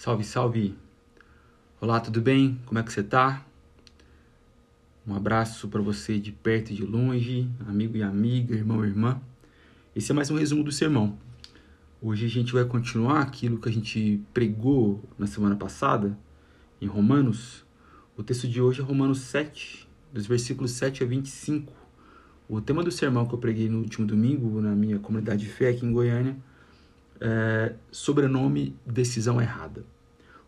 Salve, salve! Olá, tudo bem? Como é que você tá? Um abraço para você de perto e de longe, amigo e amiga, irmão e irmã. Esse é mais um resumo do sermão. Hoje a gente vai continuar aquilo que a gente pregou na semana passada, em Romanos. O texto de hoje é Romanos 7, dos versículos 7 a 25. O tema do sermão que eu preguei no último domingo na minha comunidade de fé aqui em Goiânia é sobrenome decisão errada.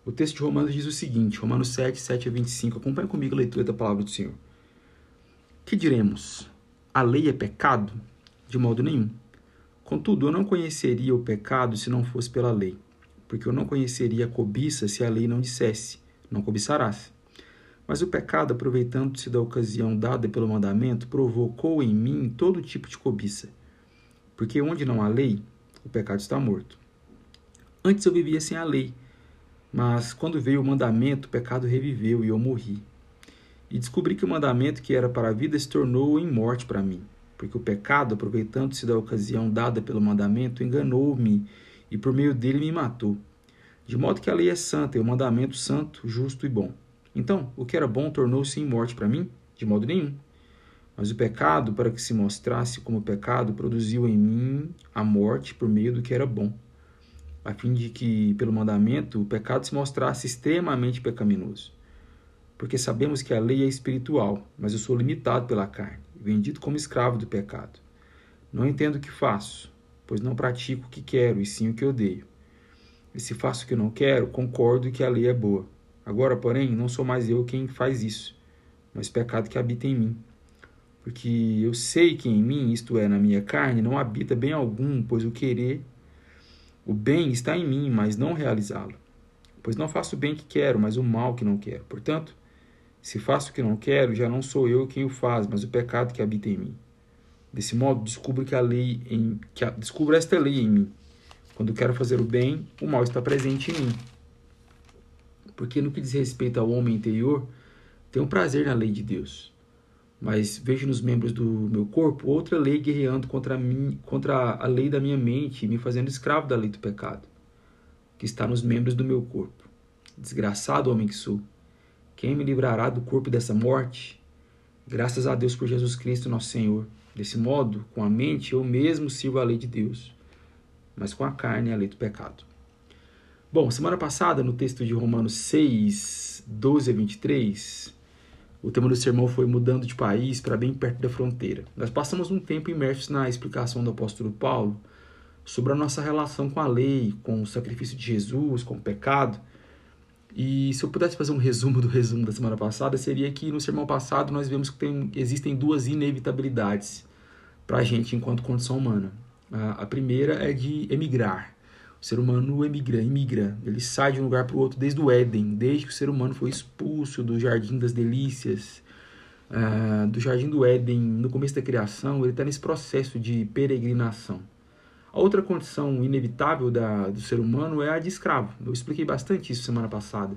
O texto de Romanos diz o seguinte, Romanos 7, 7 a 25. Acompanhe comigo a leitura da palavra do Senhor. Que diremos? A lei é pecado? De modo nenhum. Contudo, eu não conheceria o pecado se não fosse pela lei, porque eu não conheceria a cobiça se a lei não dissesse: não cobiçarás. Mas o pecado, aproveitando-se da ocasião dada pelo mandamento, provocou em mim todo tipo de cobiça. Porque onde não há lei, o pecado está morto. Antes eu vivia sem a lei, mas quando veio o mandamento, o pecado reviveu e eu morri. E descobri que o mandamento que era para a vida se tornou em morte para mim, porque o pecado, aproveitando-se da ocasião dada pelo mandamento, enganou-me e por meio dele me matou. De modo que a lei é santa e o mandamento santo, justo e bom. Então, o que era bom tornou-se em morte para mim? De modo nenhum. Mas o pecado, para que se mostrasse como pecado, produziu em mim a morte por meio do que era bom, a fim de que, pelo mandamento, o pecado se mostrasse extremamente pecaminoso. Porque sabemos que a lei é espiritual, mas eu sou limitado pela carne, vendido como escravo do pecado. Não entendo o que faço, pois não pratico o que quero, e sim o que odeio. E se faço o que não quero, concordo que a lei é boa. Agora, porém, não sou mais eu quem faz isso, mas o pecado que habita em mim. Porque eu sei que em mim, isto é, na minha carne, não habita bem algum, pois o querer, o bem está em mim, mas não realizá-lo. Pois não faço o bem que quero, mas o mal que não quero. Portanto, se faço o que não quero, já não sou eu quem o faz, mas o pecado que habita em mim. Desse modo, descubro que a lei em que a, descubro esta lei em mim. Quando quero fazer o bem, o mal está presente em mim. Porque no que diz respeito ao homem interior, tenho prazer na lei de Deus. Mas vejo nos membros do meu corpo outra lei guerreando contra, mim, contra a lei da minha mente, me fazendo escravo da lei do pecado, que está nos membros do meu corpo. Desgraçado homem que sou, quem me livrará do corpo dessa morte? Graças a Deus por Jesus Cristo, nosso Senhor. Desse modo, com a mente, eu mesmo sirvo a lei de Deus, mas com a carne, a lei do pecado. Bom, semana passada, no texto de Romanos 6, 12 a 23, o tema do sermão foi mudando de país para bem perto da fronteira. Nós passamos um tempo imersos na explicação do apóstolo Paulo sobre a nossa relação com a lei, com o sacrifício de Jesus, com o pecado. E se eu pudesse fazer um resumo do resumo da semana passada, seria que no sermão passado nós vemos que tem, existem duas inevitabilidades para a gente enquanto condição humana. A, a primeira é de emigrar. O ser humano emigra, imigra, ele sai de um lugar para o outro desde o Éden, desde que o ser humano foi expulso do Jardim das Delícias, uh, do Jardim do Éden, no começo da criação, ele está nesse processo de peregrinação. A outra condição inevitável da, do ser humano é a de escravo. Eu expliquei bastante isso semana passada.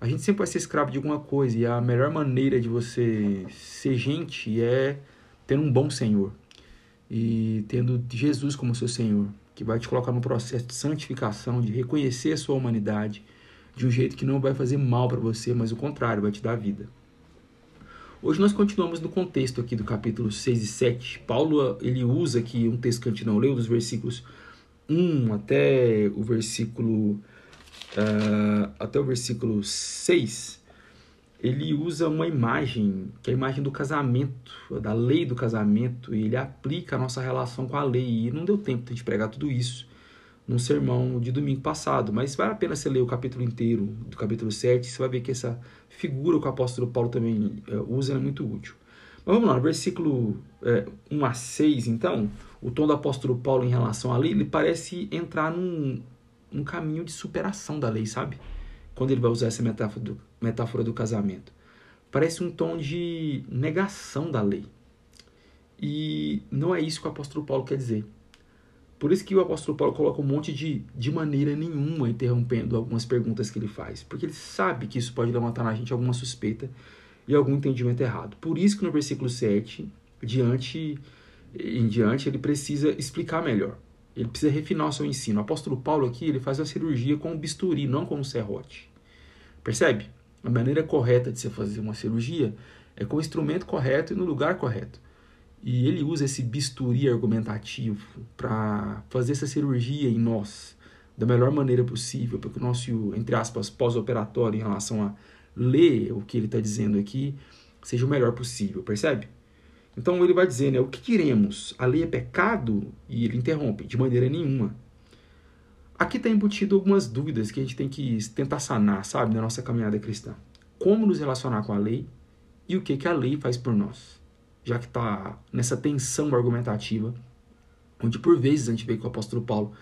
A gente sempre vai ser escravo de alguma coisa e a melhor maneira de você ser gente é ter um bom Senhor e tendo Jesus como seu Senhor que vai te colocar no processo de santificação, de reconhecer a sua humanidade de um jeito que não vai fazer mal para você, mas o contrário, vai te dar vida. Hoje nós continuamos no contexto aqui do capítulo 6 e 7. Paulo ele usa aqui um texto que a gente não leu, dos versículos 1 até o versículo uh, até o versículo 6, ele usa uma imagem, que é a imagem do casamento, da lei do casamento, e ele aplica a nossa relação com a lei. E não deu tempo de pregar tudo isso num sermão de domingo passado, mas vale a pena você ler o capítulo inteiro, do capítulo 7, você vai ver que essa figura que o apóstolo Paulo também é, usa é muito útil. Mas vamos lá, no versículo é, 1 a 6, então, o tom do apóstolo Paulo em relação à lei, ele parece entrar num, num caminho de superação da lei, sabe? Quando ele vai usar essa metáfora do, metáfora do casamento. Parece um tom de negação da lei. E não é isso que o apóstolo Paulo quer dizer. Por isso que o apóstolo Paulo coloca um monte de de maneira nenhuma interrompendo algumas perguntas que ele faz, porque ele sabe que isso pode levantar na gente alguma suspeita e algum entendimento errado. Por isso que no versículo 7, diante em diante, ele precisa explicar melhor. Ele precisa refinar o seu ensino. O apóstolo Paulo aqui, ele faz a cirurgia com um bisturi, não com um serrote. Percebe? A maneira correta de se fazer uma cirurgia é com o instrumento correto e no lugar correto. E ele usa esse bisturi argumentativo para fazer essa cirurgia em nós da melhor maneira possível, para que o nosso, entre aspas, pós-operatório em relação a ler o que ele está dizendo aqui seja o melhor possível, percebe? Então ele vai dizer, né, o que diremos? A lei é pecado? E ele interrompe, de maneira nenhuma. Aqui está embutido algumas dúvidas que a gente tem que tentar sanar, sabe, na nossa caminhada cristã. Como nos relacionar com a lei e o que, que a lei faz por nós. Já que está nessa tensão argumentativa, onde por vezes a gente vê que o apóstolo Paulo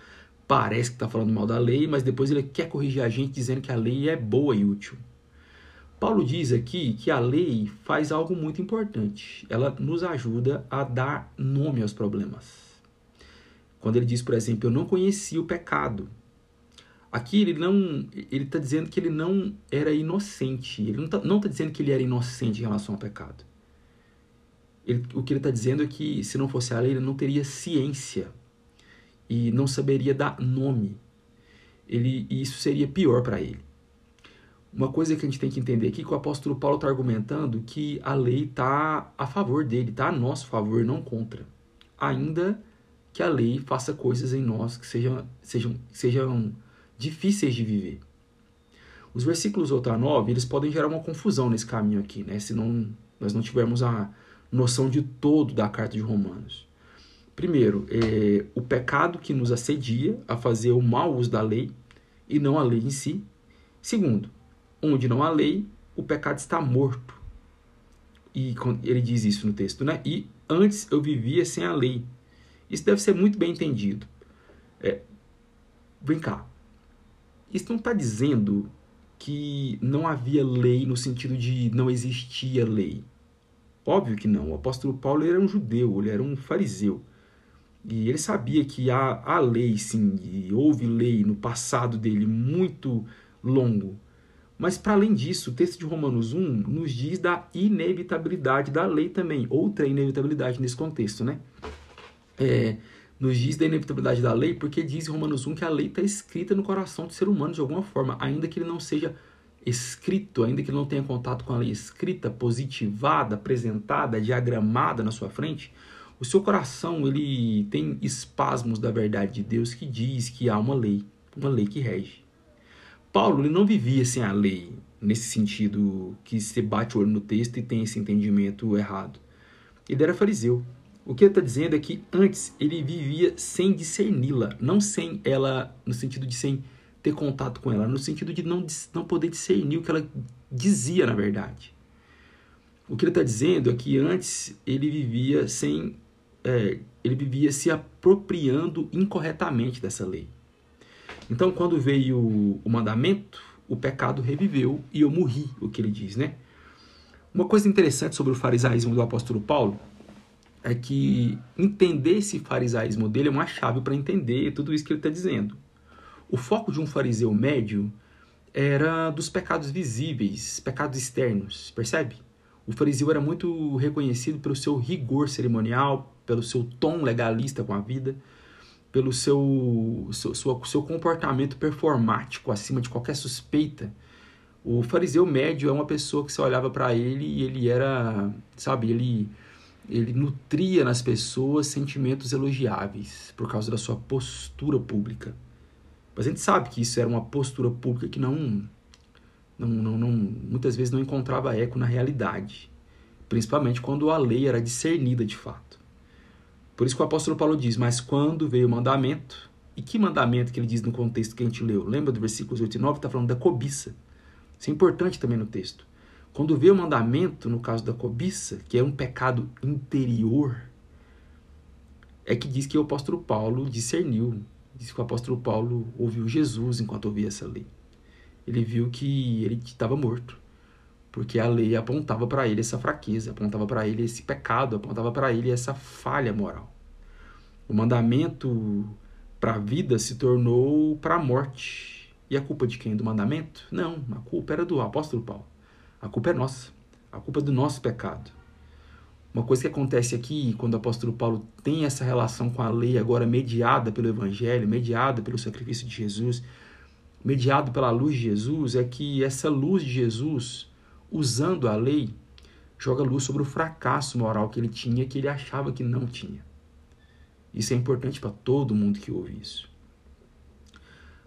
parece que está falando mal da lei, mas depois ele quer corrigir a gente dizendo que a lei é boa e útil. Paulo diz aqui que a lei faz algo muito importante. Ela nos ajuda a dar nome aos problemas. Quando ele diz, por exemplo, eu não conhecia o pecado. Aqui ele não, ele está dizendo que ele não era inocente. Ele não está tá dizendo que ele era inocente em relação ao pecado. Ele, o que ele está dizendo é que se não fosse a lei, ele não teria ciência e não saberia dar nome. Ele, e isso seria pior para ele. Uma coisa que a gente tem que entender aqui é que o apóstolo Paulo está argumentando que a lei está a favor dele, está a nosso favor, não contra. Ainda que a lei faça coisas em nós que sejam, sejam, sejam difíceis de viver. Os versículos 8 a 9, eles podem gerar uma confusão nesse caminho aqui, né? Se não, nós não tivermos a noção de todo da carta de Romanos. Primeiro, é, o pecado que nos assedia a fazer o mau uso da lei e não a lei em si. Segundo, onde não há lei, o pecado está morto. E ele diz isso no texto, né? E antes eu vivia sem a lei. Isso deve ser muito bem entendido. É, vem cá. Isso não está dizendo que não havia lei no sentido de não existia lei. Óbvio que não. O apóstolo Paulo era um judeu, ele era um fariseu. E ele sabia que há, há lei, sim, e houve lei no passado dele muito longo. Mas, para além disso, o texto de Romanos 1 nos diz da inevitabilidade da lei também. Outra inevitabilidade nesse contexto, né? É, nos diz da inevitabilidade da lei porque diz em Romanos 1 que a lei está escrita no coração do ser humano de alguma forma, ainda que ele não seja escrito, ainda que ele não tenha contato com a lei escrita, positivada, apresentada, diagramada na sua frente, o seu coração ele tem espasmos da verdade de Deus que diz que há uma lei, uma lei que rege. Paulo ele não vivia sem a lei, nesse sentido que se bate o olho no texto e tem esse entendimento errado. Ele era fariseu. O que ele está dizendo é que antes ele vivia sem discerni-la, não sem ela, no sentido de sem ter contato com ela, no sentido de não, não poder discernir o que ela dizia na verdade. O que ele está dizendo é que antes ele vivia sem. É, ele vivia se apropriando incorretamente dessa lei. Então, quando veio o mandamento, o pecado reviveu e eu morri, o que ele diz, né? Uma coisa interessante sobre o farisaísmo do apóstolo Paulo é que entender esse farisaísmo dele é uma chave para entender tudo isso que ele está dizendo. O foco de um fariseu médio era dos pecados visíveis, pecados externos, percebe? O fariseu era muito reconhecido pelo seu rigor cerimonial, pelo seu tom legalista com a vida pelo seu, seu, seu, seu comportamento performático acima de qualquer suspeita. O fariseu médio é uma pessoa que você olhava para ele e ele era, sabe, ele ele nutria nas pessoas sentimentos elogiáveis por causa da sua postura pública. Mas a gente sabe que isso era uma postura pública que não, não, não, não muitas vezes não encontrava eco na realidade, principalmente quando a lei era discernida de fato. Por isso que o apóstolo Paulo diz: Mas quando veio o mandamento, e que mandamento que ele diz no contexto que a gente leu? Lembra do versículos 8 e 9? Está falando da cobiça. Isso é importante também no texto. Quando veio o mandamento, no caso da cobiça, que é um pecado interior, é que diz que o apóstolo Paulo discerniu. Diz que o apóstolo Paulo ouviu Jesus enquanto ouvia essa lei. Ele viu que ele estava morto porque a lei apontava para ele essa fraqueza, apontava para ele esse pecado, apontava para ele essa falha moral. O mandamento para a vida se tornou para a morte. E a culpa de quem? Do mandamento? Não, a culpa era do apóstolo Paulo. A culpa é nossa. A culpa é do nosso pecado. Uma coisa que acontece aqui, quando o apóstolo Paulo tem essa relação com a lei agora mediada pelo evangelho, mediada pelo sacrifício de Jesus, mediado pela luz de Jesus, é que essa luz de Jesus, usando a lei, joga luz sobre o fracasso moral que ele tinha, que ele achava que não tinha. Isso é importante para todo mundo que ouve isso.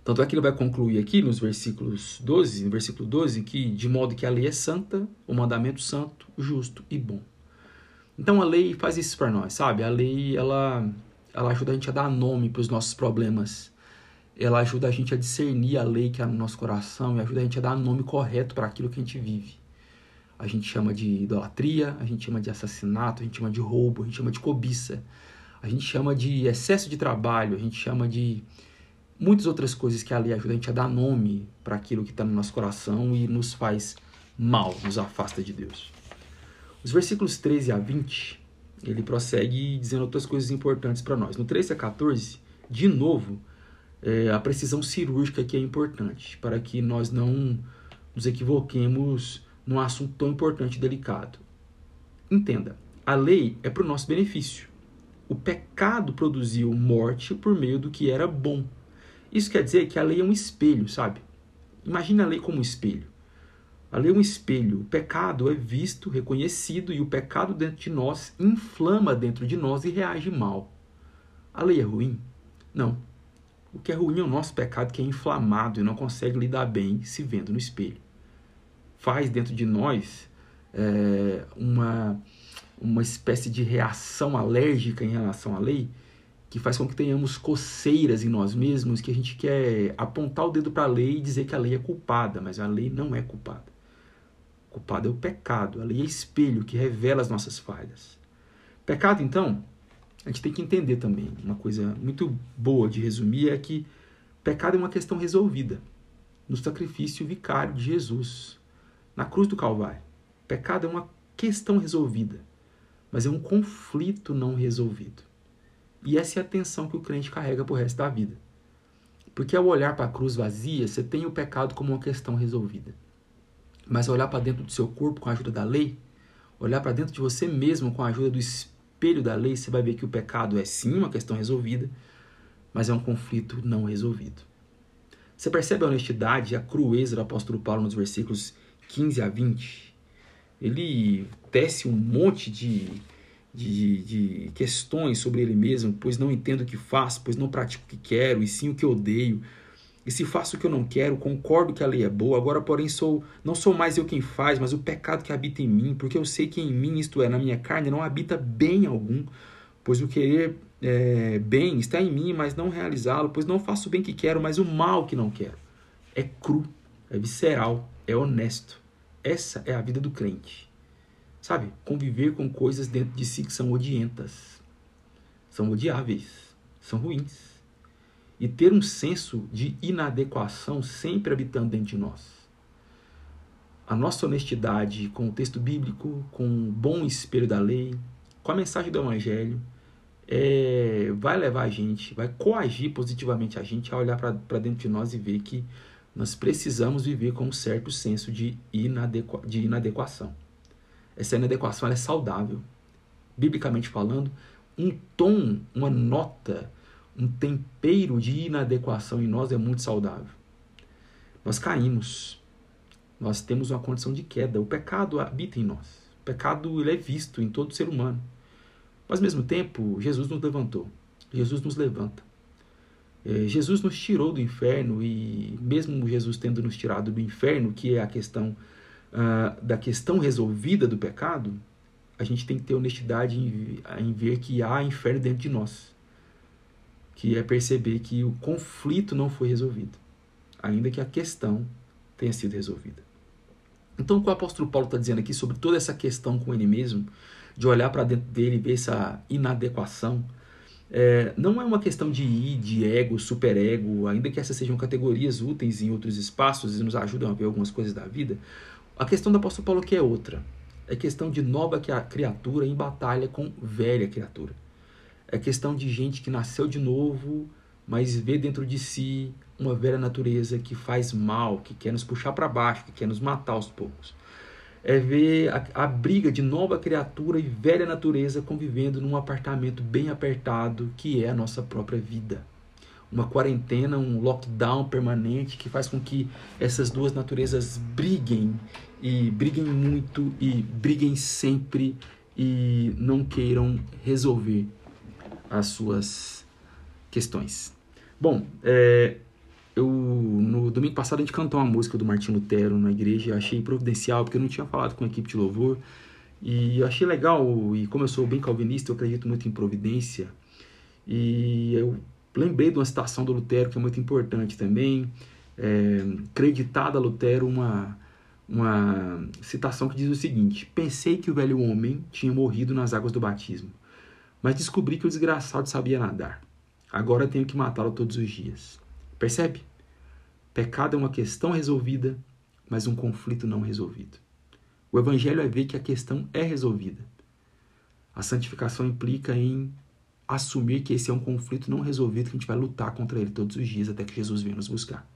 Tanto é que ele vai concluir aqui nos versículos 12, no versículo 12, que de modo que a lei é santa, o mandamento santo, justo e bom. Então a lei faz isso para nós, sabe? A lei ela ela ajuda a gente a dar nome para os nossos problemas. Ela ajuda a gente a discernir a lei que há no nosso coração e ajuda a gente a dar nome correto para aquilo que a gente vive. A gente chama de idolatria, a gente chama de assassinato, a gente chama de roubo, a gente chama de cobiça, a gente chama de excesso de trabalho, a gente chama de muitas outras coisas que a lei ajuda a gente a dar nome para aquilo que está no nosso coração e nos faz mal, nos afasta de Deus. Os versículos 13 a 20, ele prossegue dizendo outras coisas importantes para nós. No 13 a 14, de novo, é, a precisão cirúrgica que é importante, para que nós não nos equivoquemos num assunto tão importante e delicado. Entenda, a lei é para o nosso benefício. O pecado produziu morte por meio do que era bom. Isso quer dizer que a lei é um espelho, sabe? Imagina a lei como um espelho. A lei é um espelho. O pecado é visto, reconhecido, e o pecado dentro de nós inflama dentro de nós e reage mal. A lei é ruim? Não. O que é ruim é o nosso pecado que é inflamado e não consegue lidar bem se vendo no espelho faz dentro de nós é, uma, uma espécie de reação alérgica em relação à lei que faz com que tenhamos coceiras em nós mesmos, que a gente quer apontar o dedo para a lei e dizer que a lei é culpada, mas a lei não é culpada. Culpado é o pecado, a lei é espelho que revela as nossas falhas. Pecado, então, a gente tem que entender também. Uma coisa muito boa de resumir é que pecado é uma questão resolvida no sacrifício vicário de Jesus na cruz do Calvário. Pecado é uma questão resolvida, mas é um conflito não resolvido. E essa é a tensão que o crente carrega para o resto da vida. Porque ao olhar para a cruz vazia, você tem o pecado como uma questão resolvida. Mas ao olhar para dentro do seu corpo com a ajuda da lei, olhar para dentro de você mesmo com a ajuda do espelho da lei, você vai ver que o pecado é sim uma questão resolvida, mas é um conflito não resolvido. Você percebe a honestidade e a crueza do apóstolo Paulo nos versículos 15 a 20, ele tece um monte de, de, de questões sobre ele mesmo, pois não entendo o que faço, pois não pratico o que quero, e sim o que odeio. E se faço o que eu não quero, concordo que a lei é boa, agora, porém, sou não sou mais eu quem faz, mas o pecado que habita em mim, porque eu sei que em mim, isto é, na minha carne, não habita bem algum, pois o querer é, bem está em mim, mas não realizá-lo, pois não faço o bem que quero, mas o mal que não quero. É cru, é visceral, é honesto. Essa é a vida do crente. Sabe? Conviver com coisas dentro de si que são odientas, são odiáveis, são ruins. E ter um senso de inadequação sempre habitando dentro de nós. A nossa honestidade com o texto bíblico, com o bom espelho da lei, com a mensagem do Evangelho, é, vai levar a gente, vai coagir positivamente a gente a olhar para dentro de nós e ver que nós precisamos viver com um certo senso de, inadequa, de inadequação. Essa inadequação é saudável. Biblicamente falando, um tom, uma nota, um tempero de inadequação em nós é muito saudável. Nós caímos. Nós temos uma condição de queda. O pecado habita em nós. O pecado ele é visto em todo ser humano. Mas, ao mesmo tempo, Jesus nos levantou. Jesus nos levanta. É, Jesus nos tirou do inferno e mesmo Jesus tendo nos tirado do inferno, que é a questão uh, da questão resolvida do pecado, a gente tem que ter honestidade em, em ver que há inferno dentro de nós, que é perceber que o conflito não foi resolvido, ainda que a questão tenha sido resolvida. Então, o que o apóstolo Paulo está dizendo aqui sobre toda essa questão com ele mesmo, de olhar para dentro dele e ver essa inadequação, é, não é uma questão de I, de ego, superego, ainda que essas sejam categorias úteis em outros espaços e nos ajudam a ver algumas coisas da vida. A questão do apóstolo Paulo que é outra. É questão de nova criatura em batalha com velha criatura. É questão de gente que nasceu de novo, mas vê dentro de si uma velha natureza que faz mal, que quer nos puxar para baixo, que quer nos matar aos poucos. É ver a, a, briga de nova criatura e velha natureza convivendo num apartamento bem apertado que é a nossa própria vida. Uma quarentena, um lockdown permanente que faz com que essas duas naturezas briguem e briguem muito e briguem sempre e não queiram resolver as suas questões. Bom, é, eu no domingo passado a gente cantou uma música do Martin Lutero na igreja, achei providencial porque eu não tinha falado com a equipe de louvor e eu achei legal e como eu sou bem calvinista, eu acredito muito em providência e eu lembrei de uma citação do Lutero que é muito importante também, é, creditada a Lutero uma uma citação que diz o seguinte: Pensei que o velho homem tinha morrido nas águas do batismo, mas descobri que o desgraçado sabia nadar. Agora tenho que matá-lo todos os dias. Percebe? Pecado é uma questão resolvida, mas um conflito não resolvido. O evangelho é ver que a questão é resolvida. A santificação implica em assumir que esse é um conflito não resolvido que a gente vai lutar contra ele todos os dias até que Jesus venha nos buscar.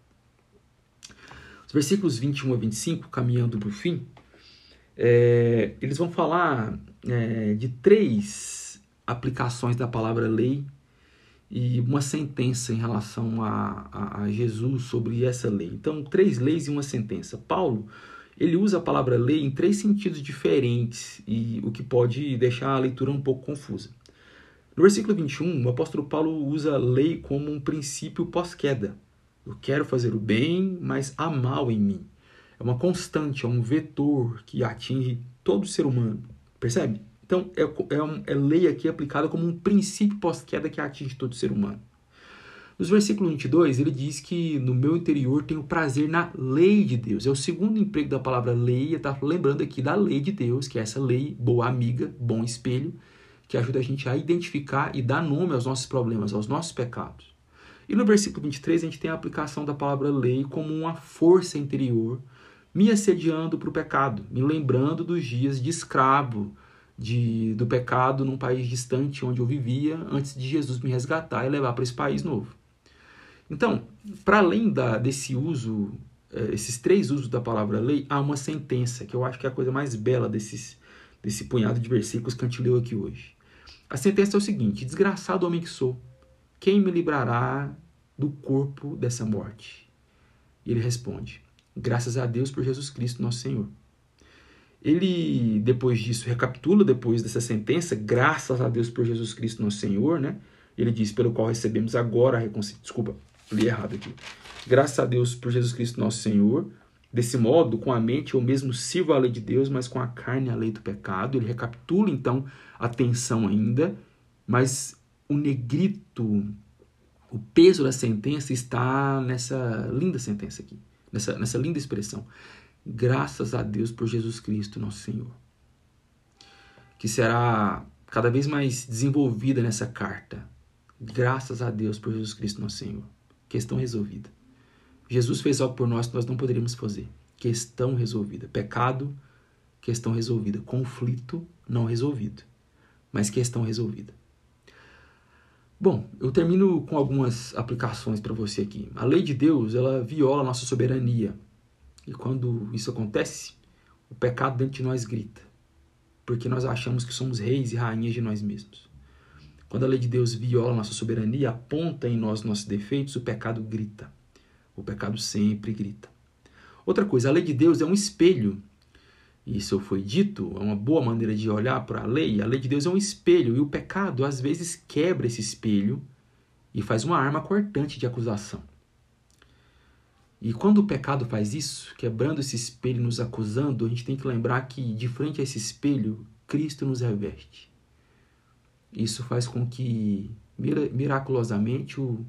Os versículos 21 a 25, caminhando para o fim, é, eles vão falar é, de três aplicações da palavra lei e uma sentença em relação a, a, a, Jesus sobre essa lei. Então, três leis e uma sentença. Paulo, ele usa a palavra lei em três sentidos diferentes, e o que pode deixar a leitura um pouco confusa. No versículo 21, o apóstolo Paulo usa a lei como um princípio pós-queda. Eu quero fazer o bem, mas há mal em mim. É uma constante, é um vetor que atinge todo ser humano. Percebe? Então, é, é, um, é lei aqui aplicada como um princípio pós-queda que atinge todo ser humano. Nos versículos 22, ele diz que no meu interior tenho prazer na lei de Deus. É o segundo emprego da palavra lei, está lembrando aqui da lei de Deus, que é essa lei boa amiga, bom espelho, que ajuda a gente a identificar e dar nome aos nossos problemas, aos nossos pecados. E no versículo 23, a gente tem a aplicação da palavra lei como uma força interior, me assediando para o pecado, me lembrando dos dias de escravo, de, do pecado num país distante onde eu vivia, antes de Jesus me resgatar e levar para esse país novo. Então, para além da, desse uso, é, esses três usos da palavra lei, há uma sentença, que eu acho que é a coisa mais bela desses, desse punhado de versículos que a gente leu aqui hoje. A sentença é o seguinte: desgraçado homem que sou, quem me livrará do corpo dessa morte? E ele responde: Graças a Deus por Jesus Cristo, nosso Senhor. Ele, depois disso, recapitula, depois dessa sentença, graças a Deus por Jesus Cristo, nosso Senhor, né? Ele diz, pelo qual recebemos agora a reconciliação. Desculpa, li errado aqui. Graças a Deus por Jesus Cristo, nosso Senhor. Desse modo, com a mente, eu mesmo sirvo a lei de Deus, mas com a carne a lei do pecado. Ele recapitula, então, a tensão ainda, mas o negrito, o peso da sentença está nessa linda sentença aqui, nessa, nessa linda expressão. Graças a Deus por Jesus Cristo, nosso Senhor. Que será cada vez mais desenvolvida nessa carta. Graças a Deus por Jesus Cristo, nosso Senhor. Questão resolvida. Jesus fez algo por nós que nós não poderíamos fazer. Questão resolvida. Pecado, questão resolvida. Conflito, não resolvido. Mas questão resolvida. Bom, eu termino com algumas aplicações para você aqui. A lei de Deus, ela viola a nossa soberania. E quando isso acontece, o pecado dentro de nós grita. Porque nós achamos que somos reis e rainhas de nós mesmos. Quando a lei de Deus viola nossa soberania, aponta em nós nossos defeitos, o pecado grita. O pecado sempre grita. Outra coisa, a lei de Deus é um espelho isso foi dito, é uma boa maneira de olhar para a lei. A lei de Deus é um espelho e o pecado às vezes quebra esse espelho e faz uma arma cortante de acusação. E quando o pecado faz isso, quebrando esse espelho, nos acusando, a gente tem que lembrar que de frente a esse espelho, Cristo nos reveste. Isso faz com que miraculosamente o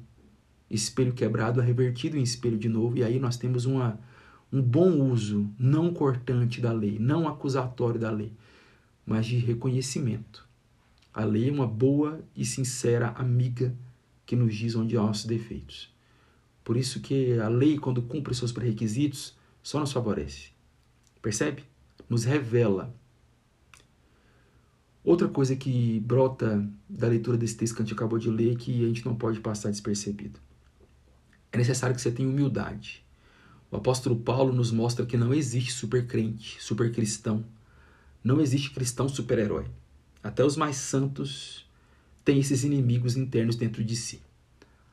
espelho quebrado é revertido em espelho de novo e aí nós temos uma um bom uso não cortante da lei, não acusatório da lei, mas de reconhecimento. A lei é uma boa e sincera amiga que nos diz onde há nossos defeitos. Por isso que a lei, quando cumpre seus pré-requisitos, só nos favorece. Percebe? Nos revela. Outra coisa que brota da leitura desse texto que a gente acabou de ler que a gente não pode passar despercebido. É necessário que você tenha humildade O apóstolo Paulo nos mostra que não existe supercrente, supercristão. Não existe cristão super-herói. Até os mais santos têm esses inimigos internos dentro de si.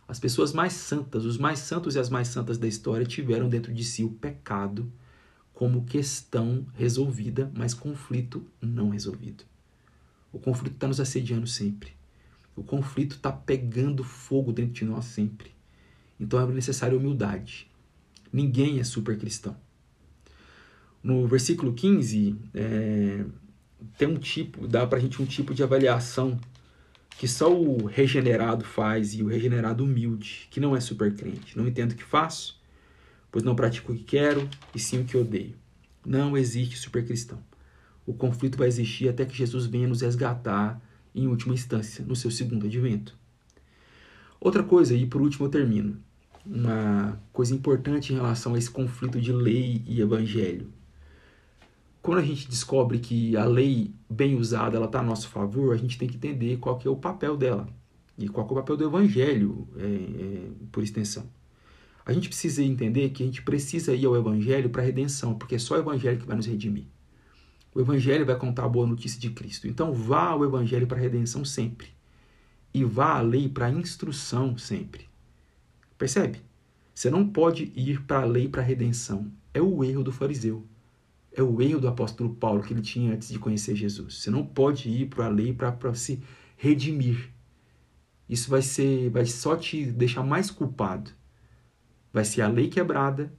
As pessoas mais santas, os mais santos e as mais santas da história tiveram dentro de si o pecado como questão resolvida, mas conflito não resolvido. O conflito está nos assediando sempre. O conflito está pegando fogo dentro de nós sempre. Então é necessária humildade. Ninguém é super cristão. No versículo 15, é, tem um tipo, dá para a gente um tipo de avaliação que só o regenerado faz e o regenerado humilde, que não é super crente. Não entendo o que faço, pois não pratico o que quero e sim o que odeio. Não existe super cristão. O conflito vai existir até que Jesus venha nos resgatar em última instância, no seu segundo advento. Outra coisa, e por último eu termino, uma coisa importante em relação a esse conflito de lei e evangelho. Quando a gente descobre que a lei bem usada ela está a nosso favor, a gente tem que entender qual que é o papel dela e qual é o papel do evangelho, é, é, por extensão. A gente precisa entender que a gente precisa ir ao evangelho para a redenção, porque é só o evangelho que vai nos redimir. O evangelho vai contar a boa notícia de Cristo. Então vá ao evangelho para a redenção sempre. E vá à lei para a instrução sempre. Percebe? Você não pode ir para a lei para a redenção. É o erro do fariseu. É o erro do apóstolo Paulo que ele tinha antes de conhecer Jesus. Você não pode ir para a lei para se redimir. Isso vai ser, vai só te deixar mais culpado. Vai ser a lei quebrada,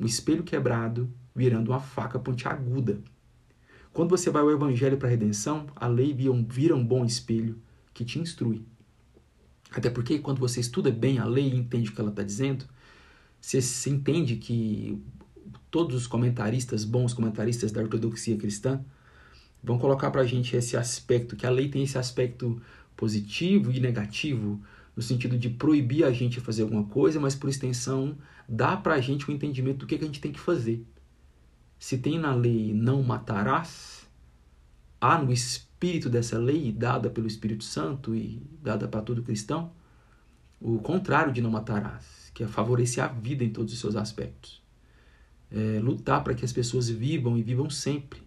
o espelho quebrado, virando uma faca pontiaguda. Quando você vai ao evangelho para a redenção, a lei vira um bom espelho que te instrui. Até porque quando você estuda bem a lei e entende o que ela está dizendo, você, você entende que todos os comentaristas, bons comentaristas da ortodoxia cristã, vão colocar para a gente esse aspecto, que a lei tem esse aspecto positivo e negativo, no sentido de proibir a gente fazer alguma coisa, mas por extensão dá para a gente o um entendimento do que, que a gente tem que fazer. Se tem na lei não matarás, há no espírito dessa lei, dada pelo Espírito Santo e dada para todo cristão, o contrário de não matarás, que é favorecer a vida em todos os seus aspectos. É lutar para que as pessoas vivam e vivam sempre.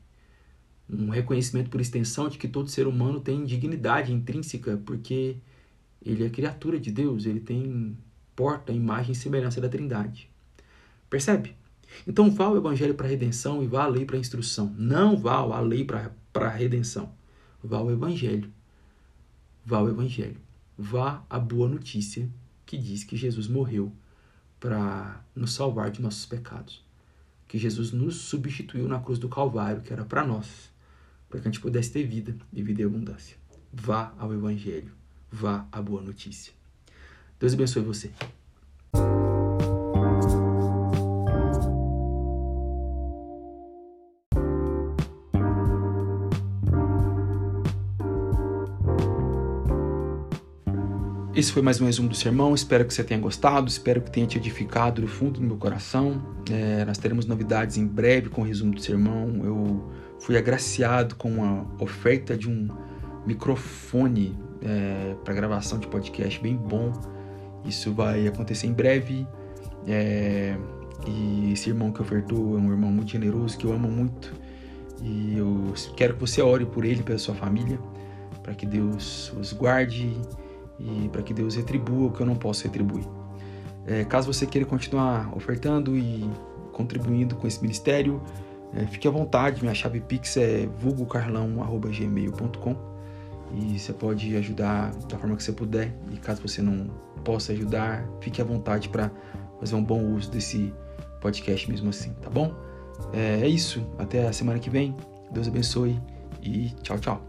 Um reconhecimento por extensão de que todo ser humano tem dignidade intrínseca, porque ele é criatura de Deus, ele tem porta, imagem e semelhança da Trindade. Percebe? Então vá ao evangelho para a redenção e vá à lei para a instrução. Não vá à lei para a redenção. Vá ao evangelho. Vá ao evangelho. Vá à boa notícia que diz que Jesus morreu para nos salvar de nossos pecados. Que Jesus nos substituiu na cruz do Calvário, que era para nós, para que a gente pudesse ter vida e vida em abundância. Vá ao evangelho. Vá à boa notícia. Deus abençoe você. Esse foi mais um resumo do sermão. Espero que você tenha gostado, espero que tenha te edificado do fundo do meu coração. É, nós teremos novidades em breve com o resumo do sermão. Eu fui agraciado com a oferta de um microfone é, para gravação de podcast bem bom. Isso vai acontecer em breve. É, e esse irmão que ofertou é um irmão muito generoso, que eu amo muito. E eu quero que você ore por ele, pela sua família, para que Deus os guarde e para que Deus retribua o que eu não posso retribuir. É, caso você queira continuar ofertando e contribuindo com esse ministério, é, fique à vontade. Minha chave Pix é vulgocarlão.gmail.com e você pode ajudar da forma que você puder. E caso você não possa ajudar, fique à vontade para fazer um bom uso desse podcast mesmo assim, tá bom? É, é isso. Até a semana que vem. Deus abençoe e tchau, tchau.